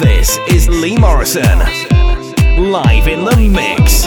This is Lee Morrison, live in the mix.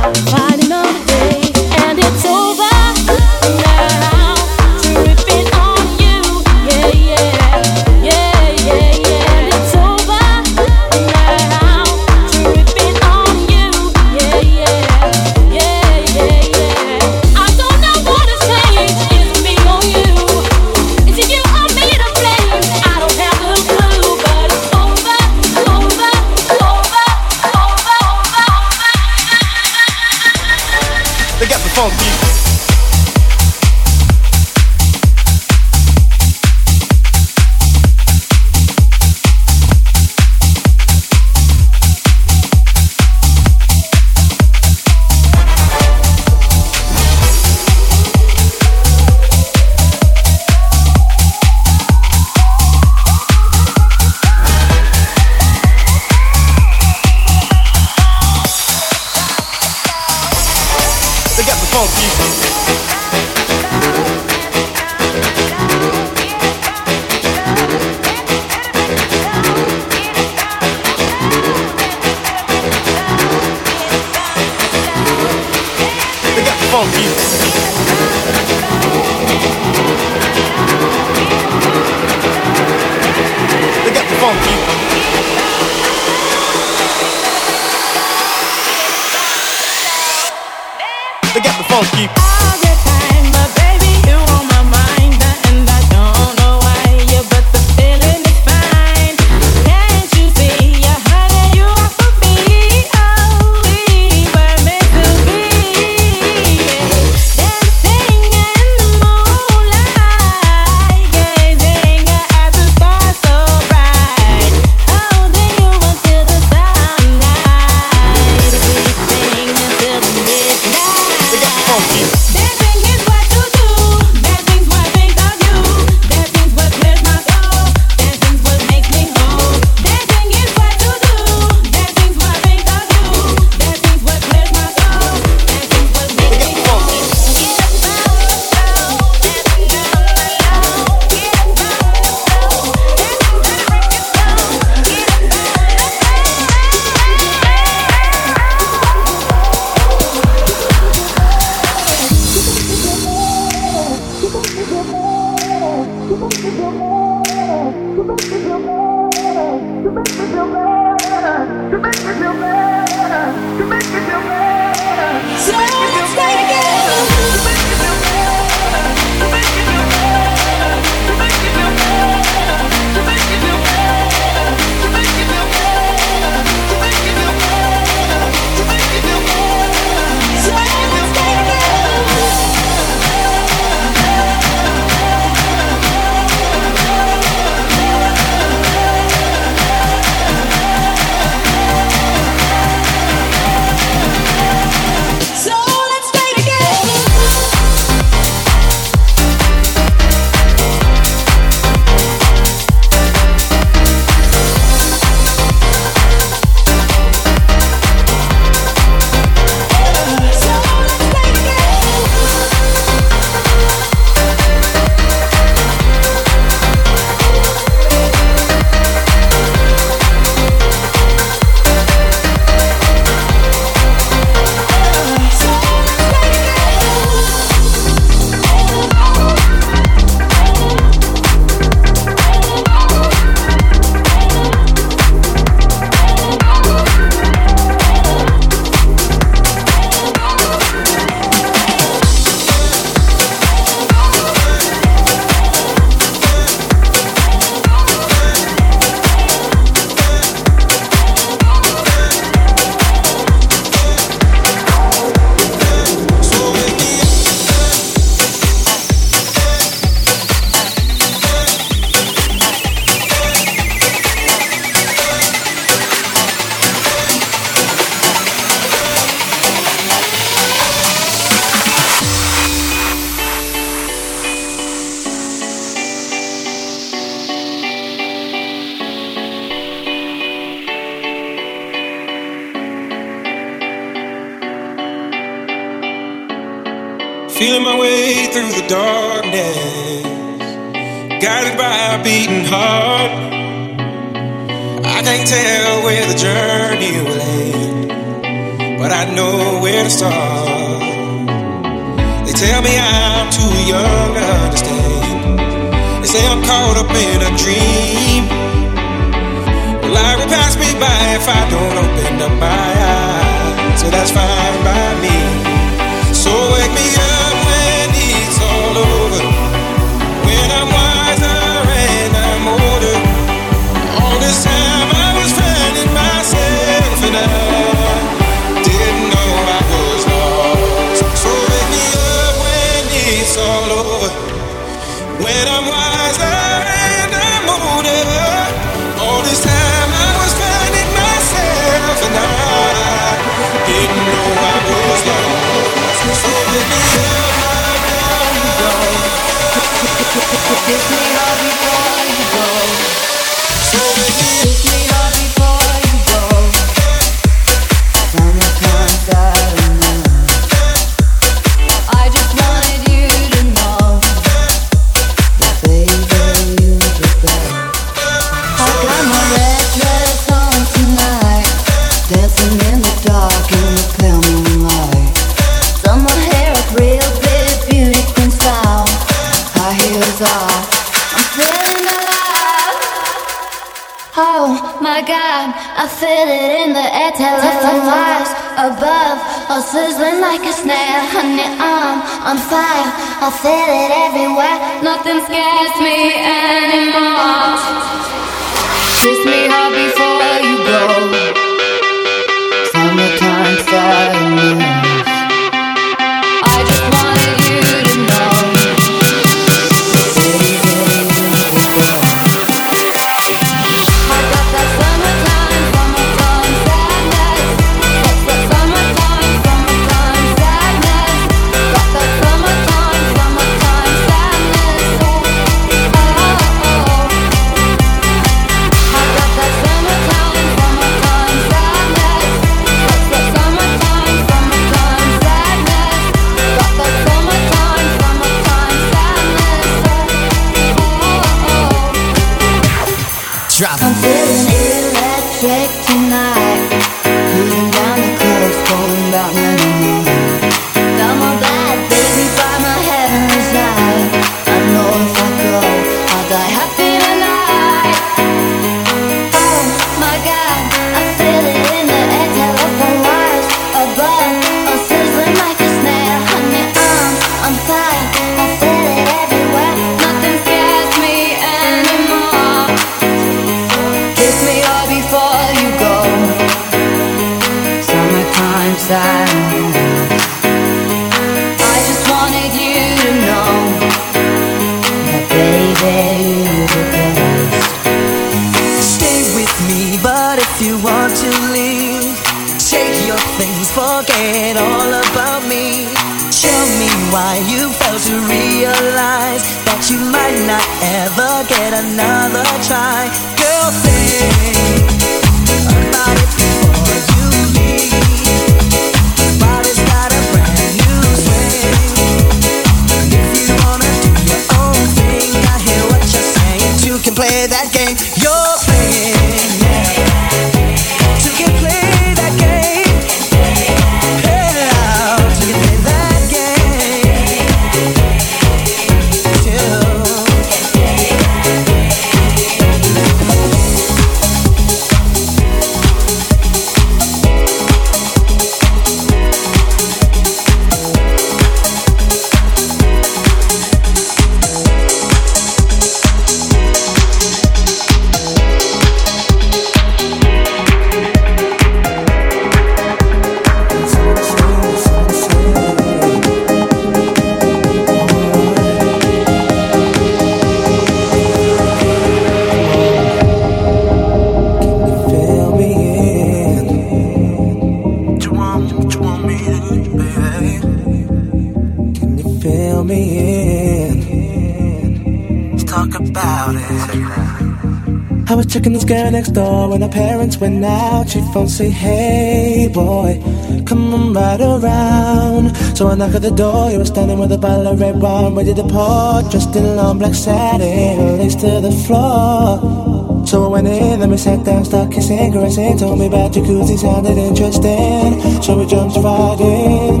went out, she phone say, hey boy, come on right around. So I knock at the door, you were standing with a bottle of red wine, ready to pour, dressed in long black satin, lace to the floor. So I went in, then we sat down, started kissing, caressing, told me about jacuzzi, sounded interesting. So we jumped right in,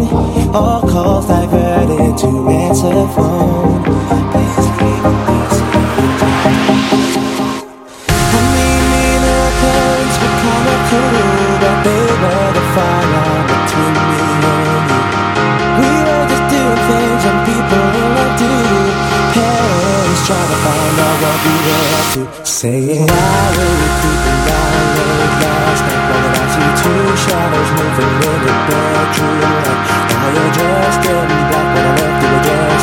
all calls diverted to answer phone. up to saying I really think I laid last I see two shadows moving in the bedroom. Now you're dressed black, but I left you were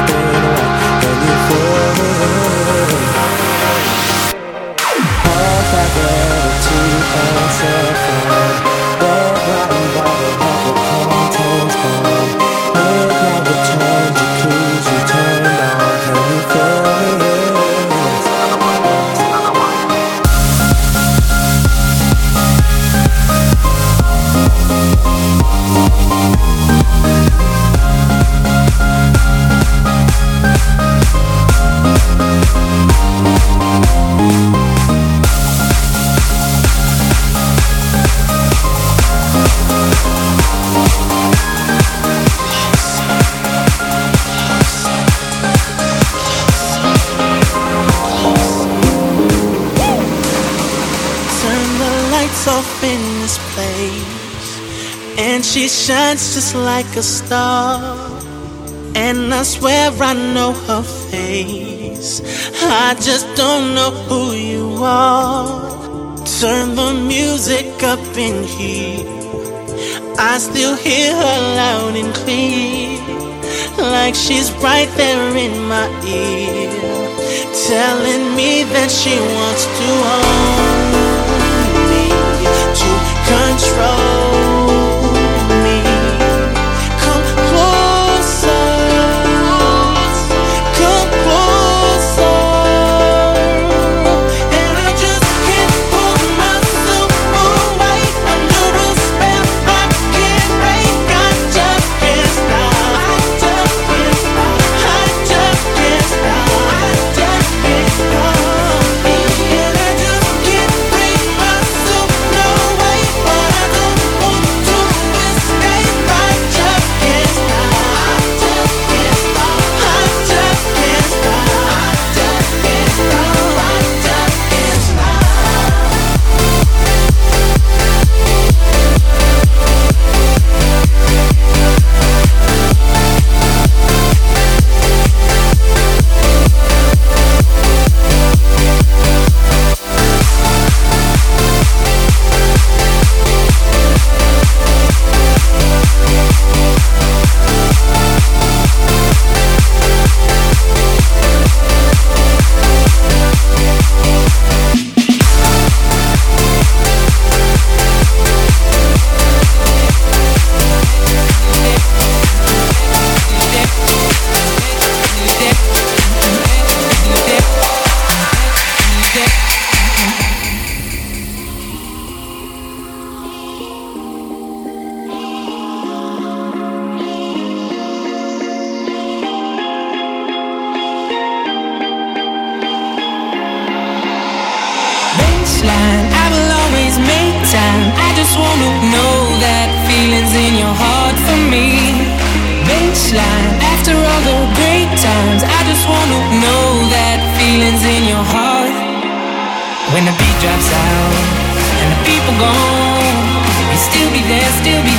just like a star. And I swear I know her face. I just don't know who you are. Turn the music up in here. I still hear her loud and clear. Like she's right there in my ear. Telling me that she wants to own me, to control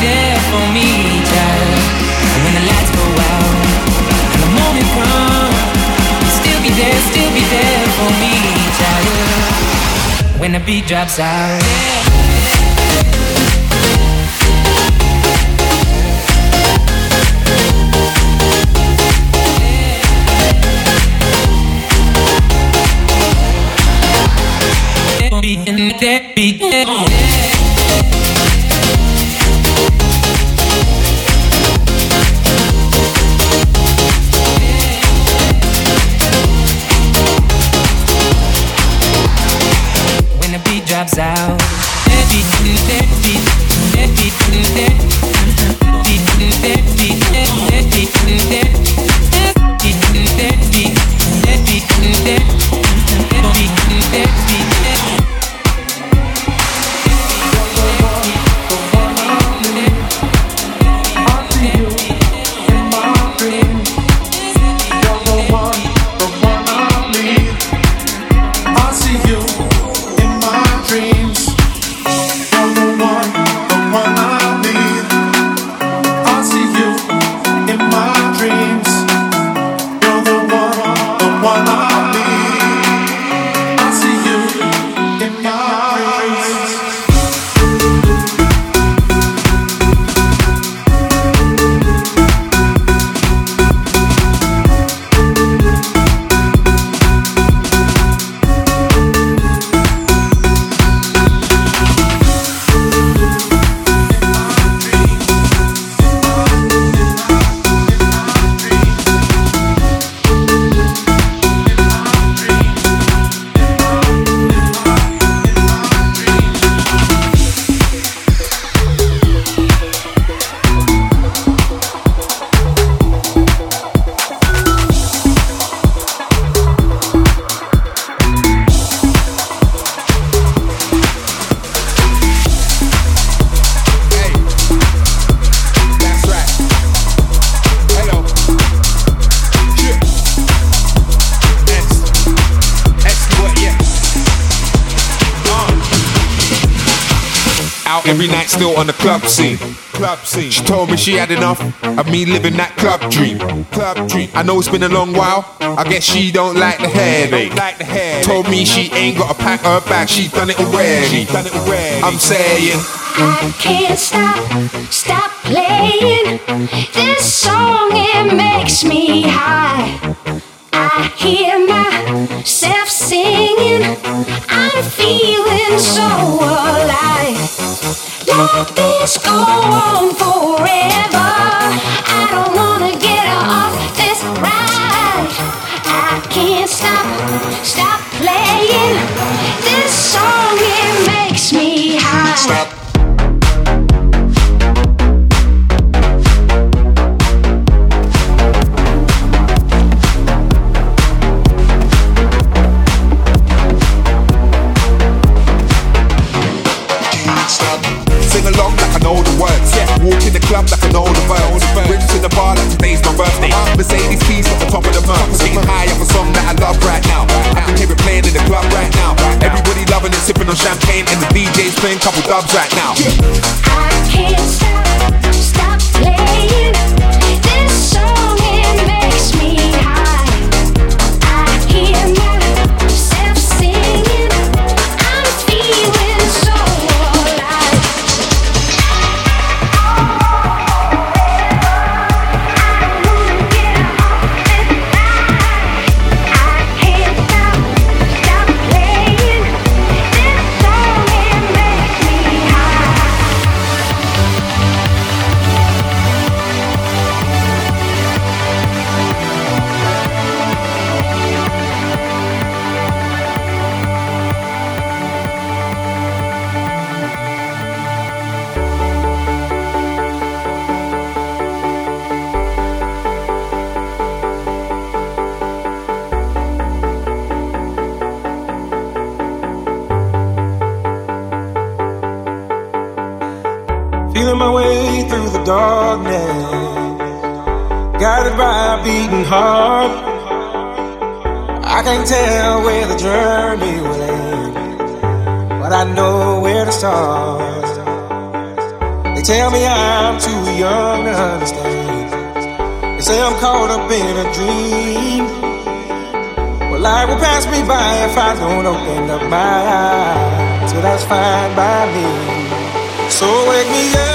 there, be for me, child. And when the lights go out and the morning comes, you still be there, still be there for me, child when the beat drops out. Beat in beat. out. Scene. Club scene. She told me she had enough of me living that club dream. Club dream. I know it's been a long while. I guess she don't like the headache. Like the headache. Told me she ain't got to pack her bag. She done it already. She done it already. I'm saying. I can't stop, stop playing this song. It makes me high. Mercedes keys at the top of the mountain. Getting high off a song that I love right now. I can hear it playing in the club right now. Everybody loving it, sipping on champagne, and the DJ's playing couple dubs right now. I can't stop by if I don't open up my eyes. So that's fine by me. So wake me up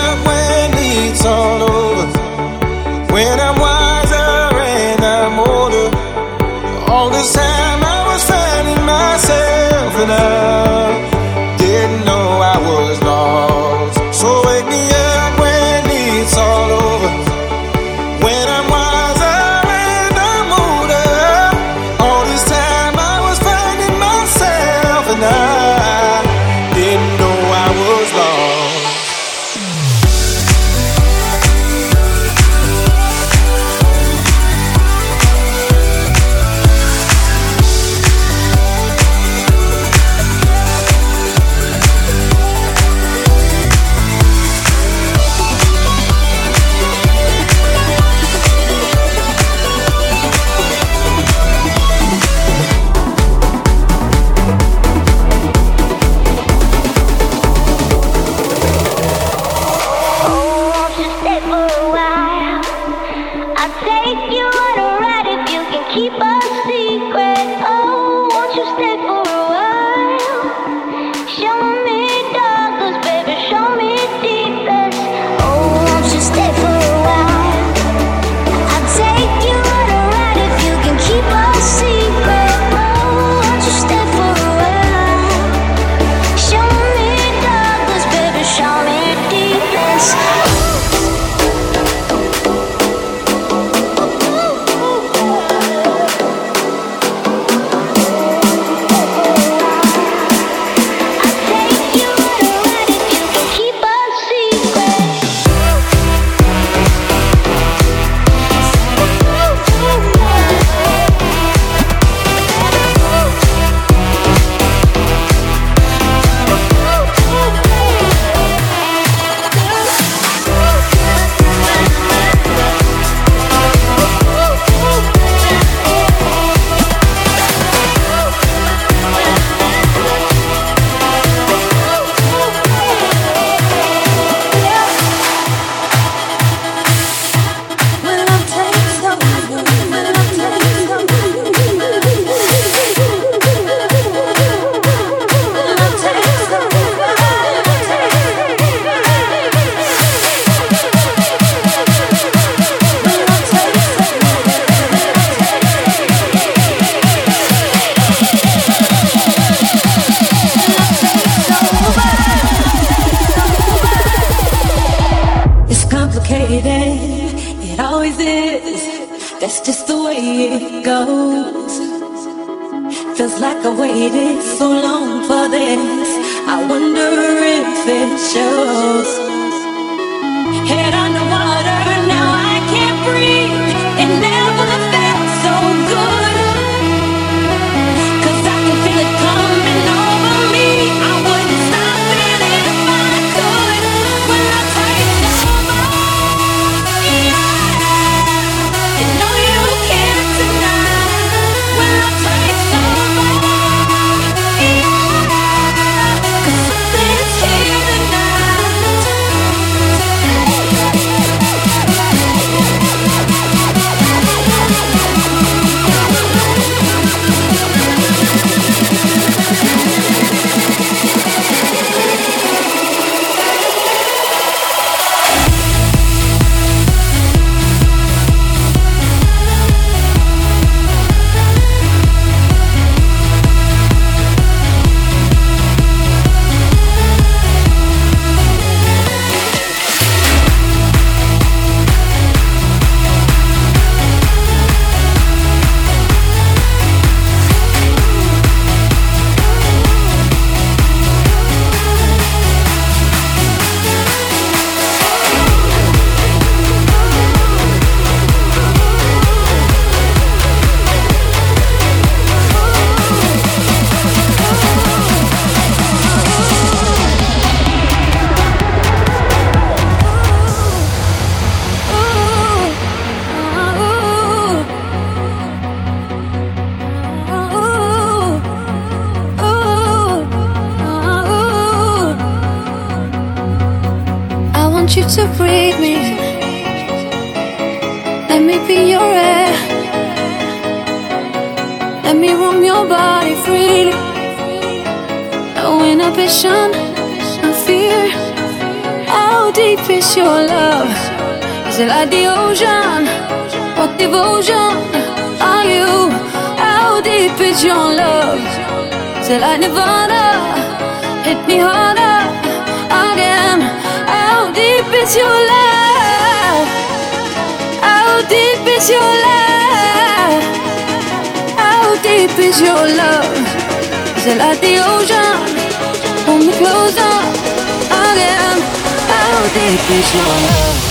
is your love.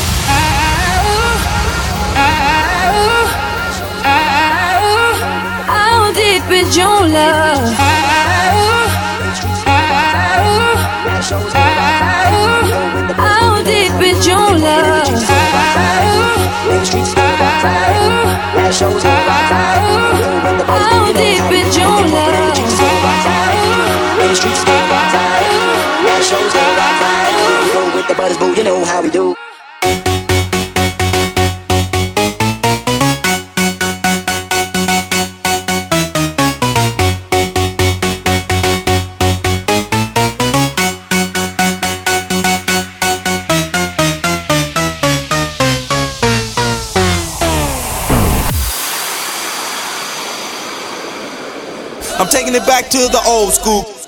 How deep is your love? How deep is your love? How deep is your love? with the butters, boo. You know how we do. I'm taking it back to the old school.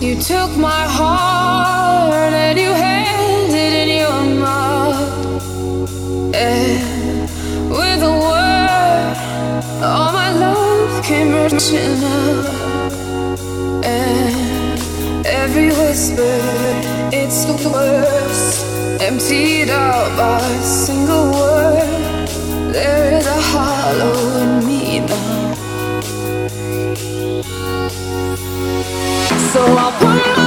You took my heart and you held it in your mouth. And with a word, all my love came rushing out. And every whisper, it's the worst. Emptied out by a single word. There is a hollow in me. so I'll put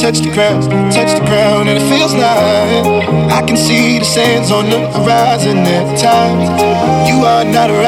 touch the ground, touch the ground, and it feels like I can see the sands on the horizon at times. You are not around.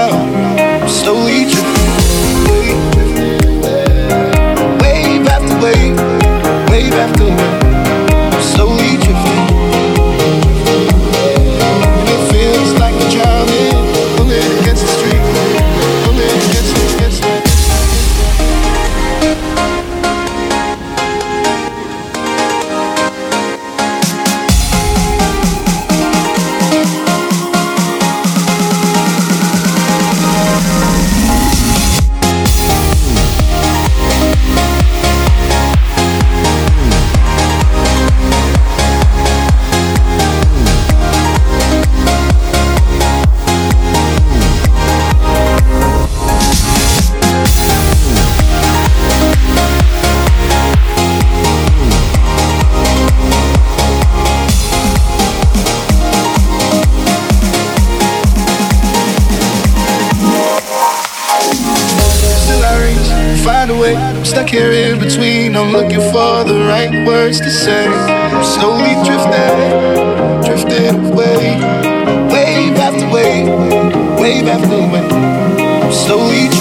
words to say. I'm slowly drifting, drifting away. Wave after wave, wave after wave. I'm slowly drifting.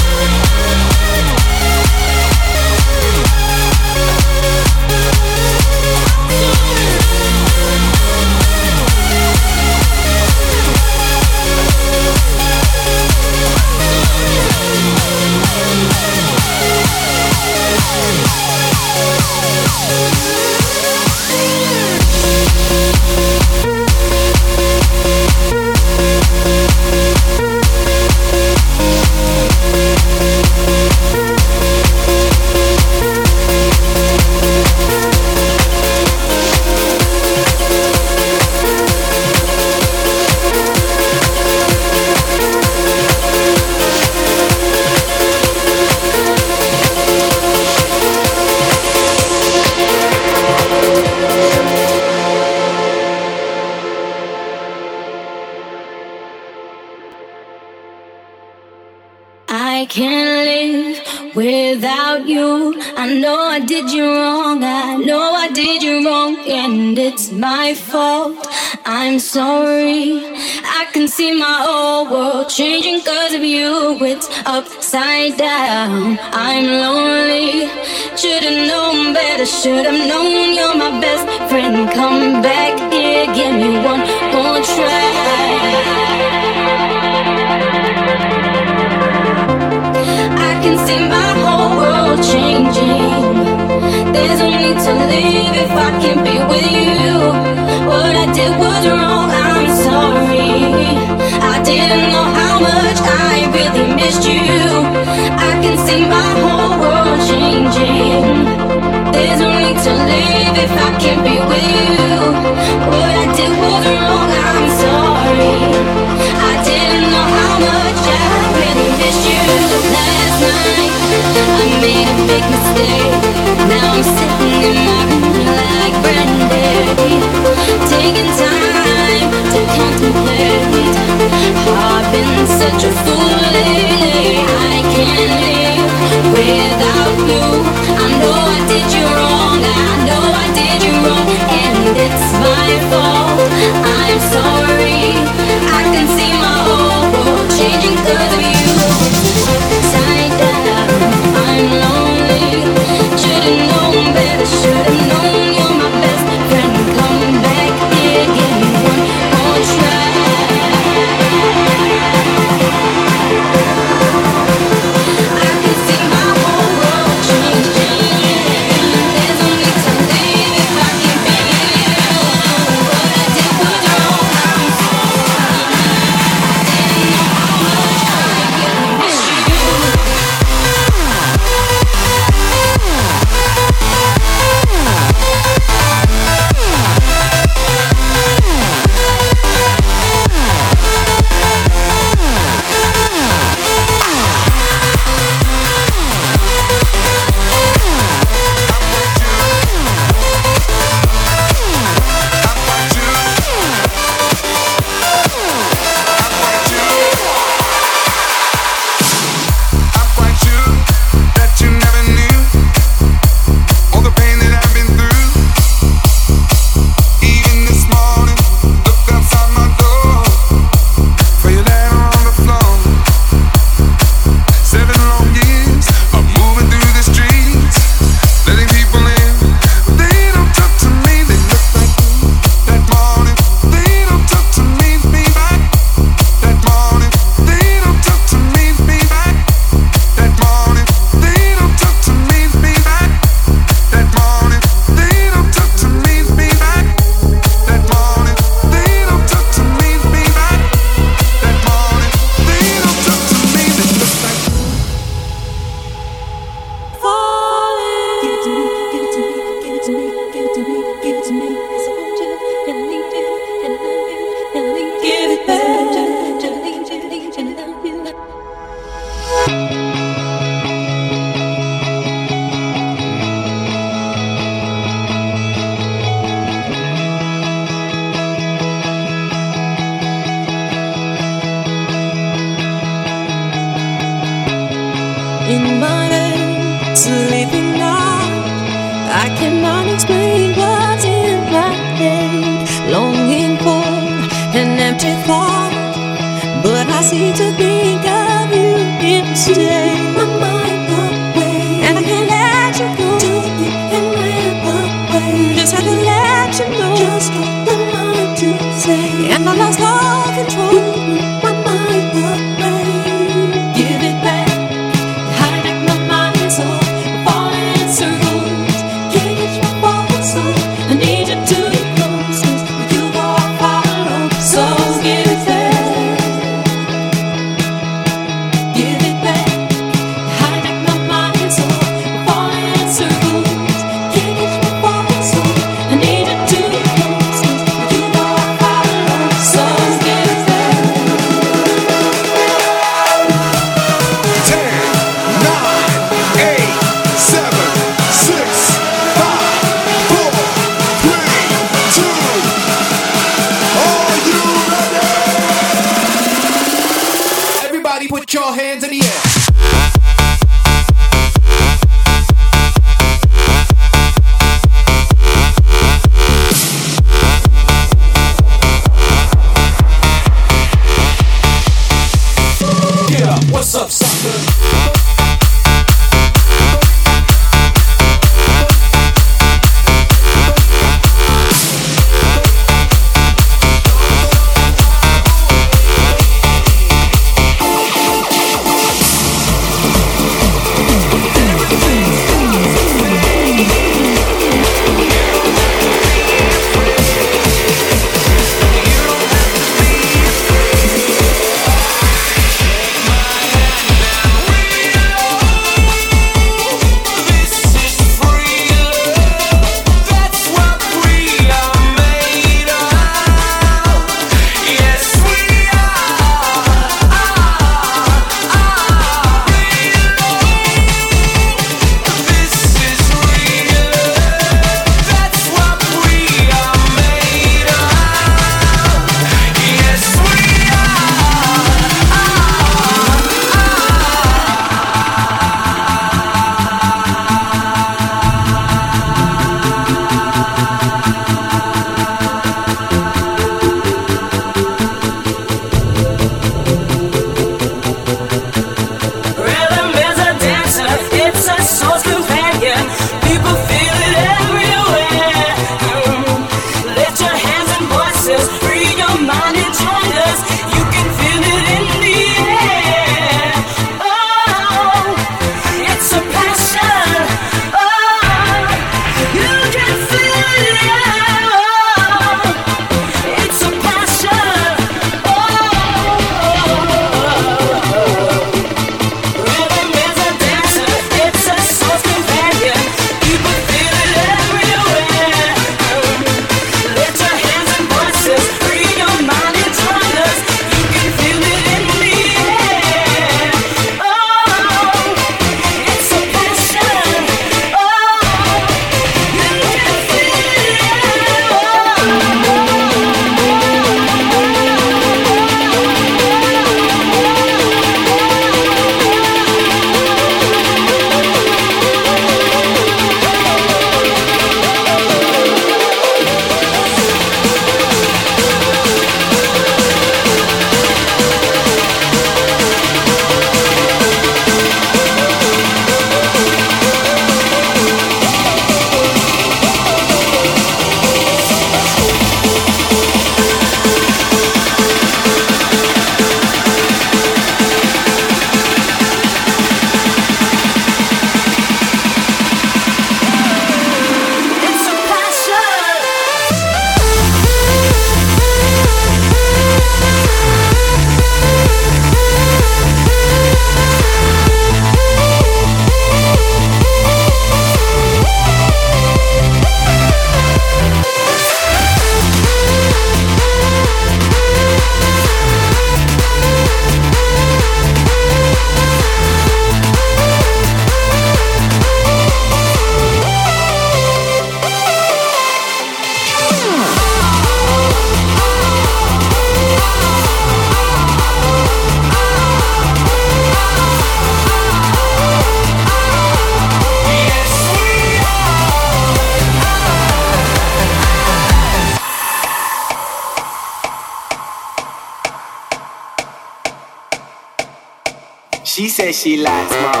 she likes my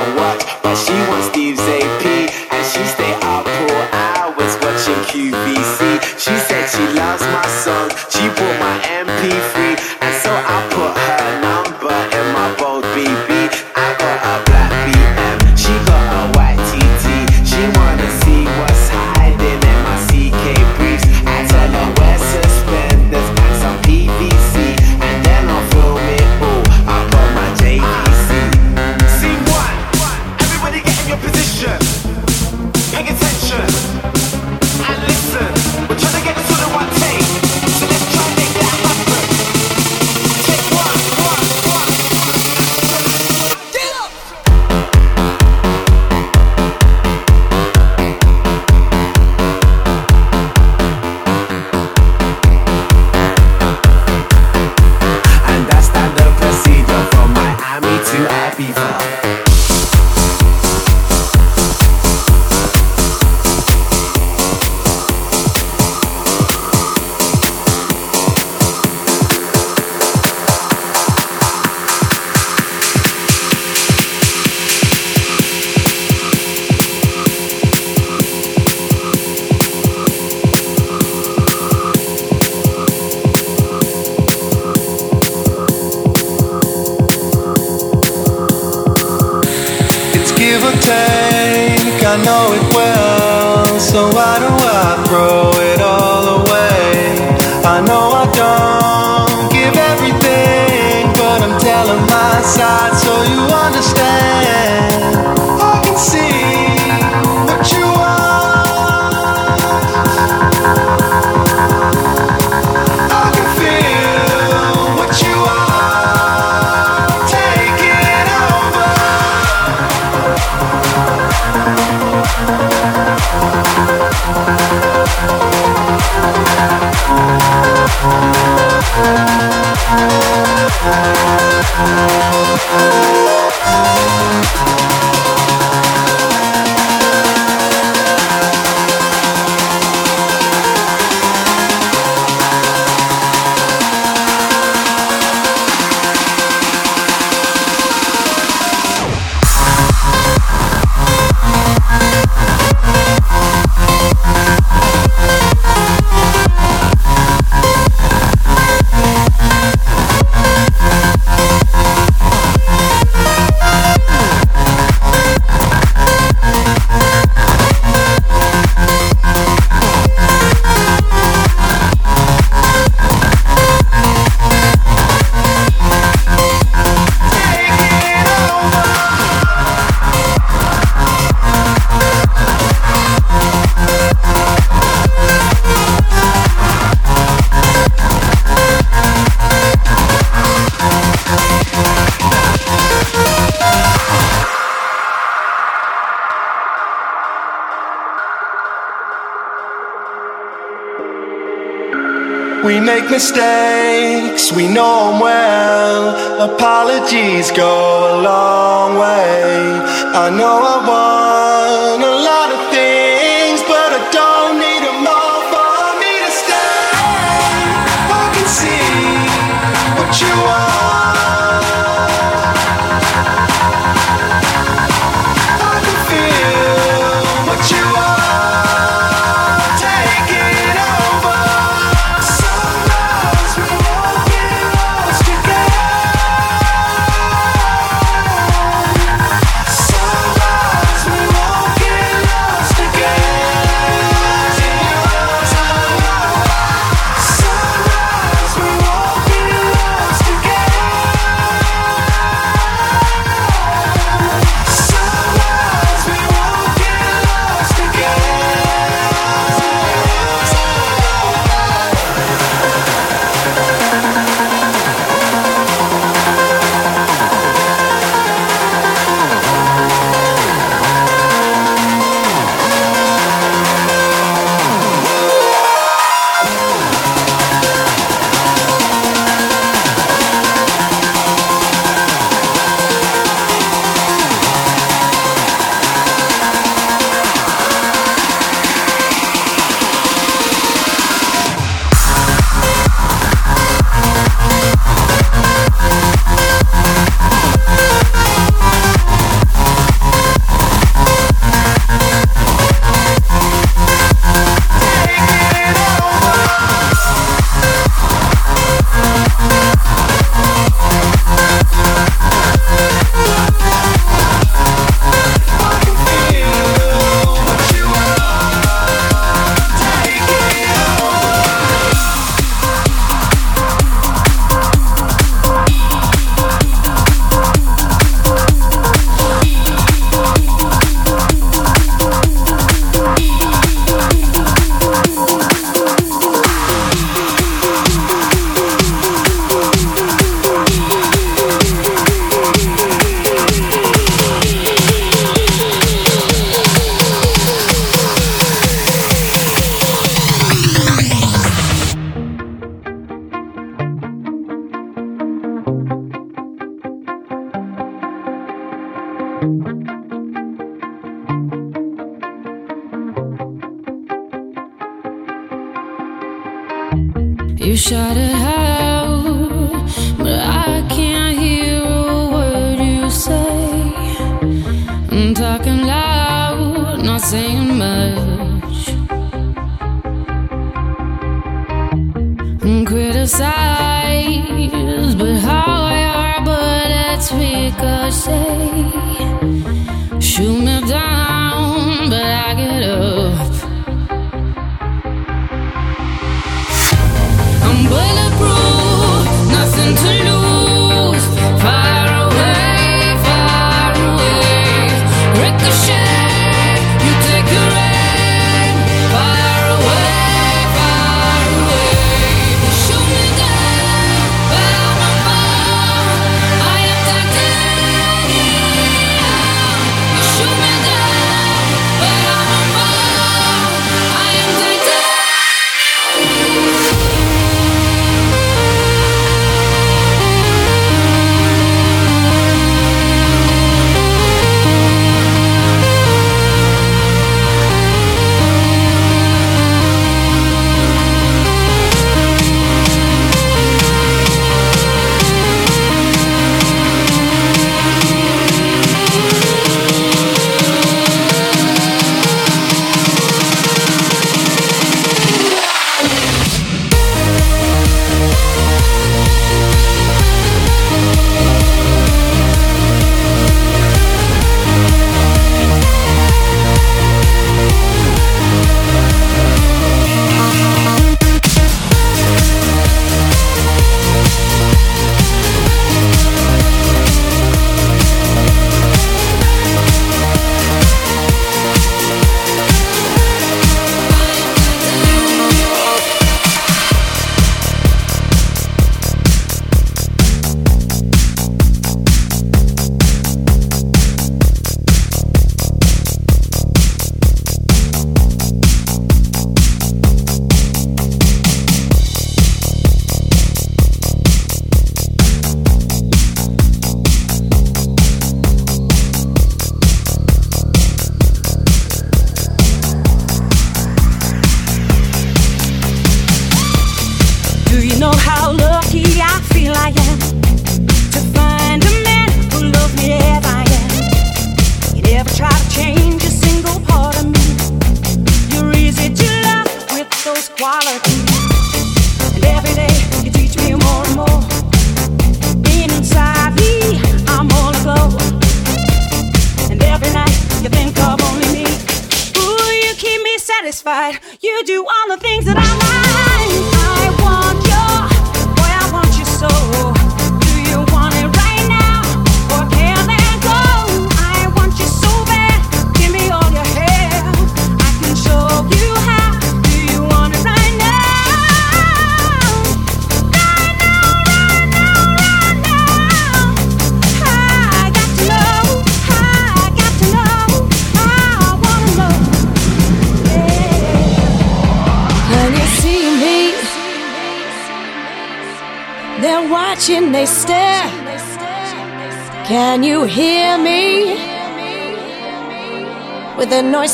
make mistakes, we know them well. Apologies go a long way. I know I wanna saying much. Criticize, but how I are, but it's because they shoot me down.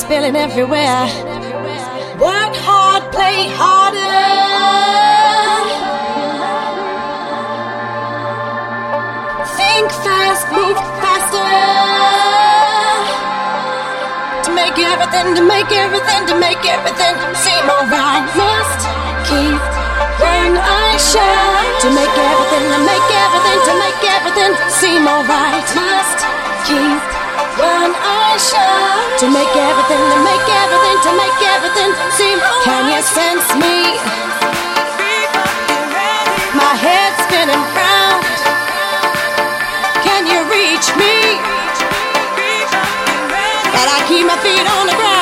spilling everywhere. Work hard, play harder. Think fast, move faster. To make everything, to make everything, to make everything seem alright. Must keep when I shine. To make everything, to make everything, to make everything seem alright. Must keep when I shine to make everything, to make everything, to make everything seem. Can you sense me? My head's spinning round. Can you reach me? But I keep my feet on the ground.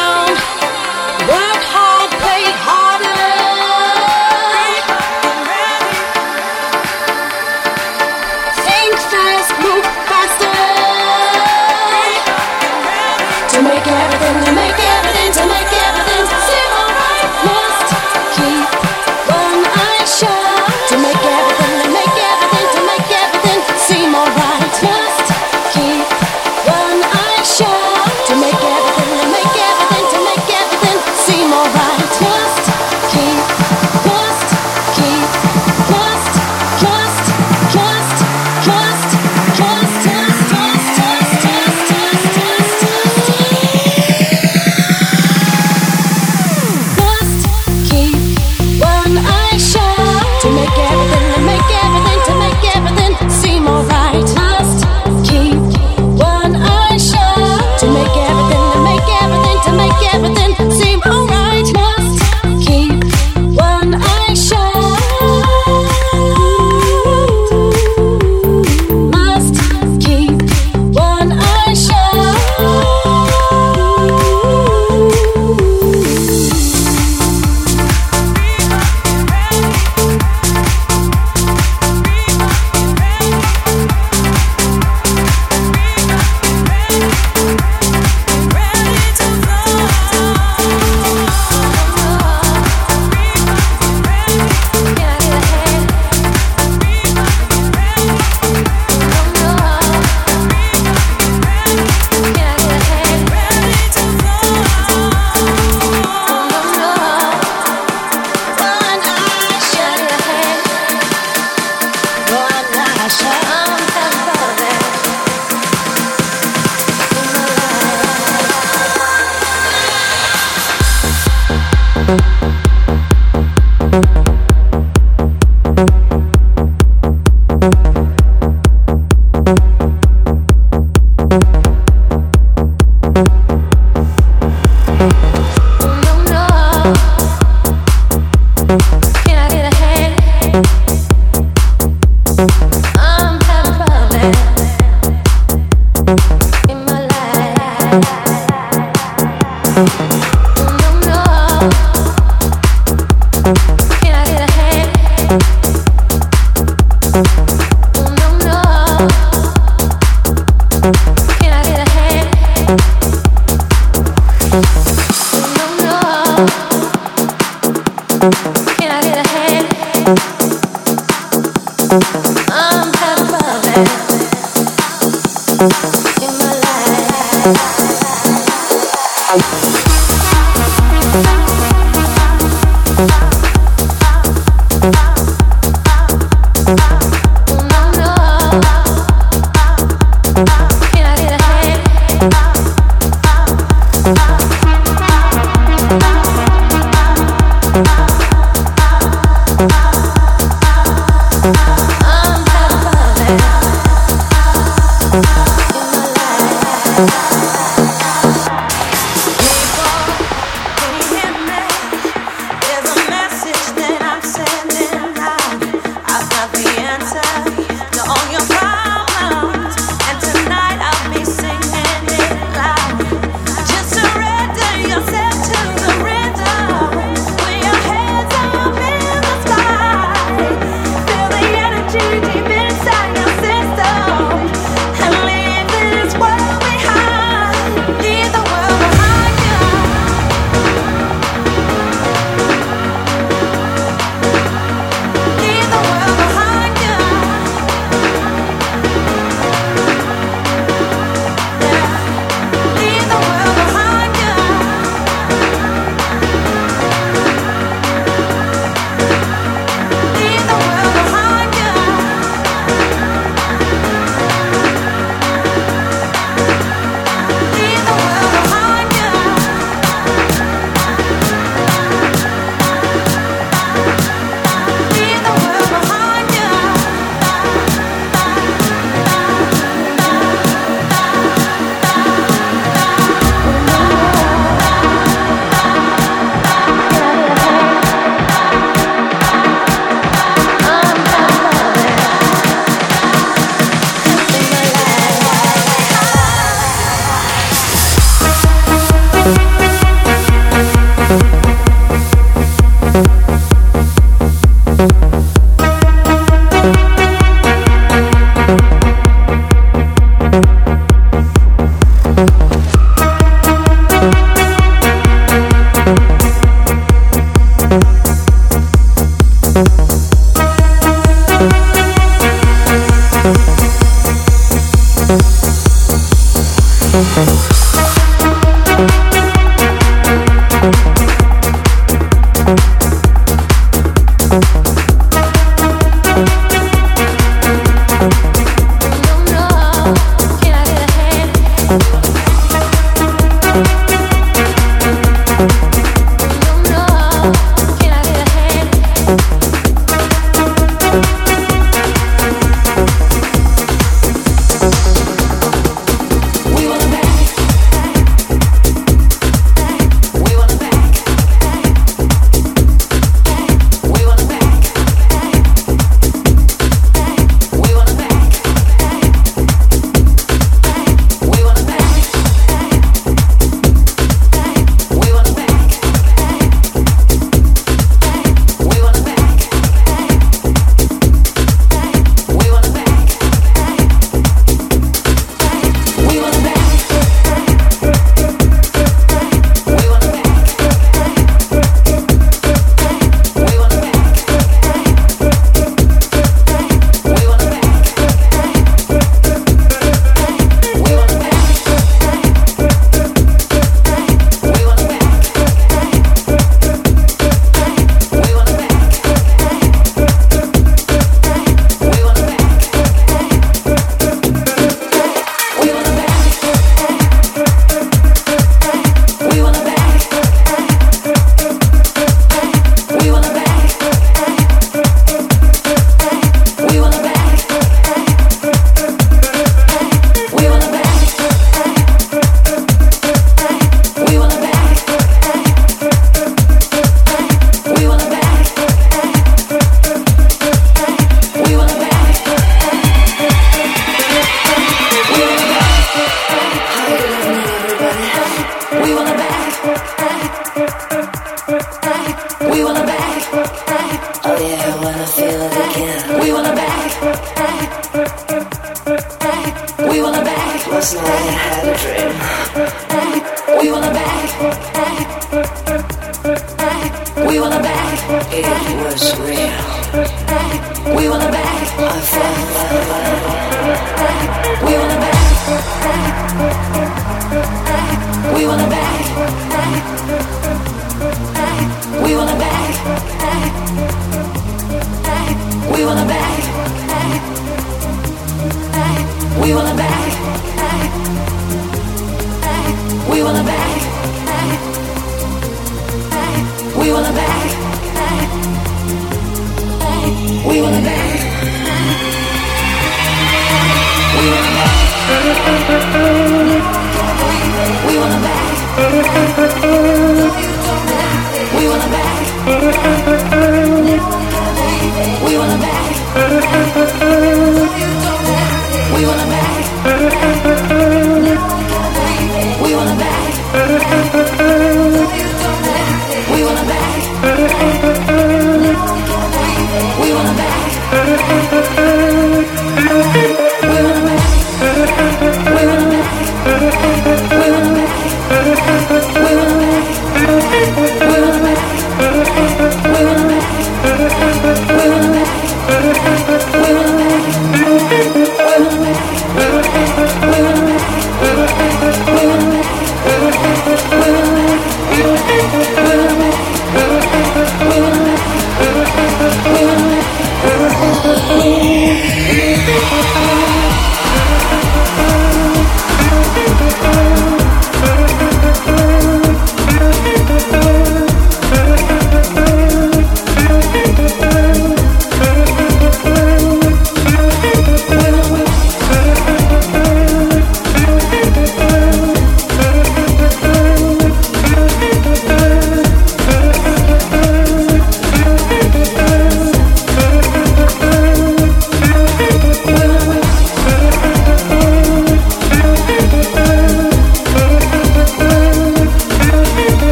house.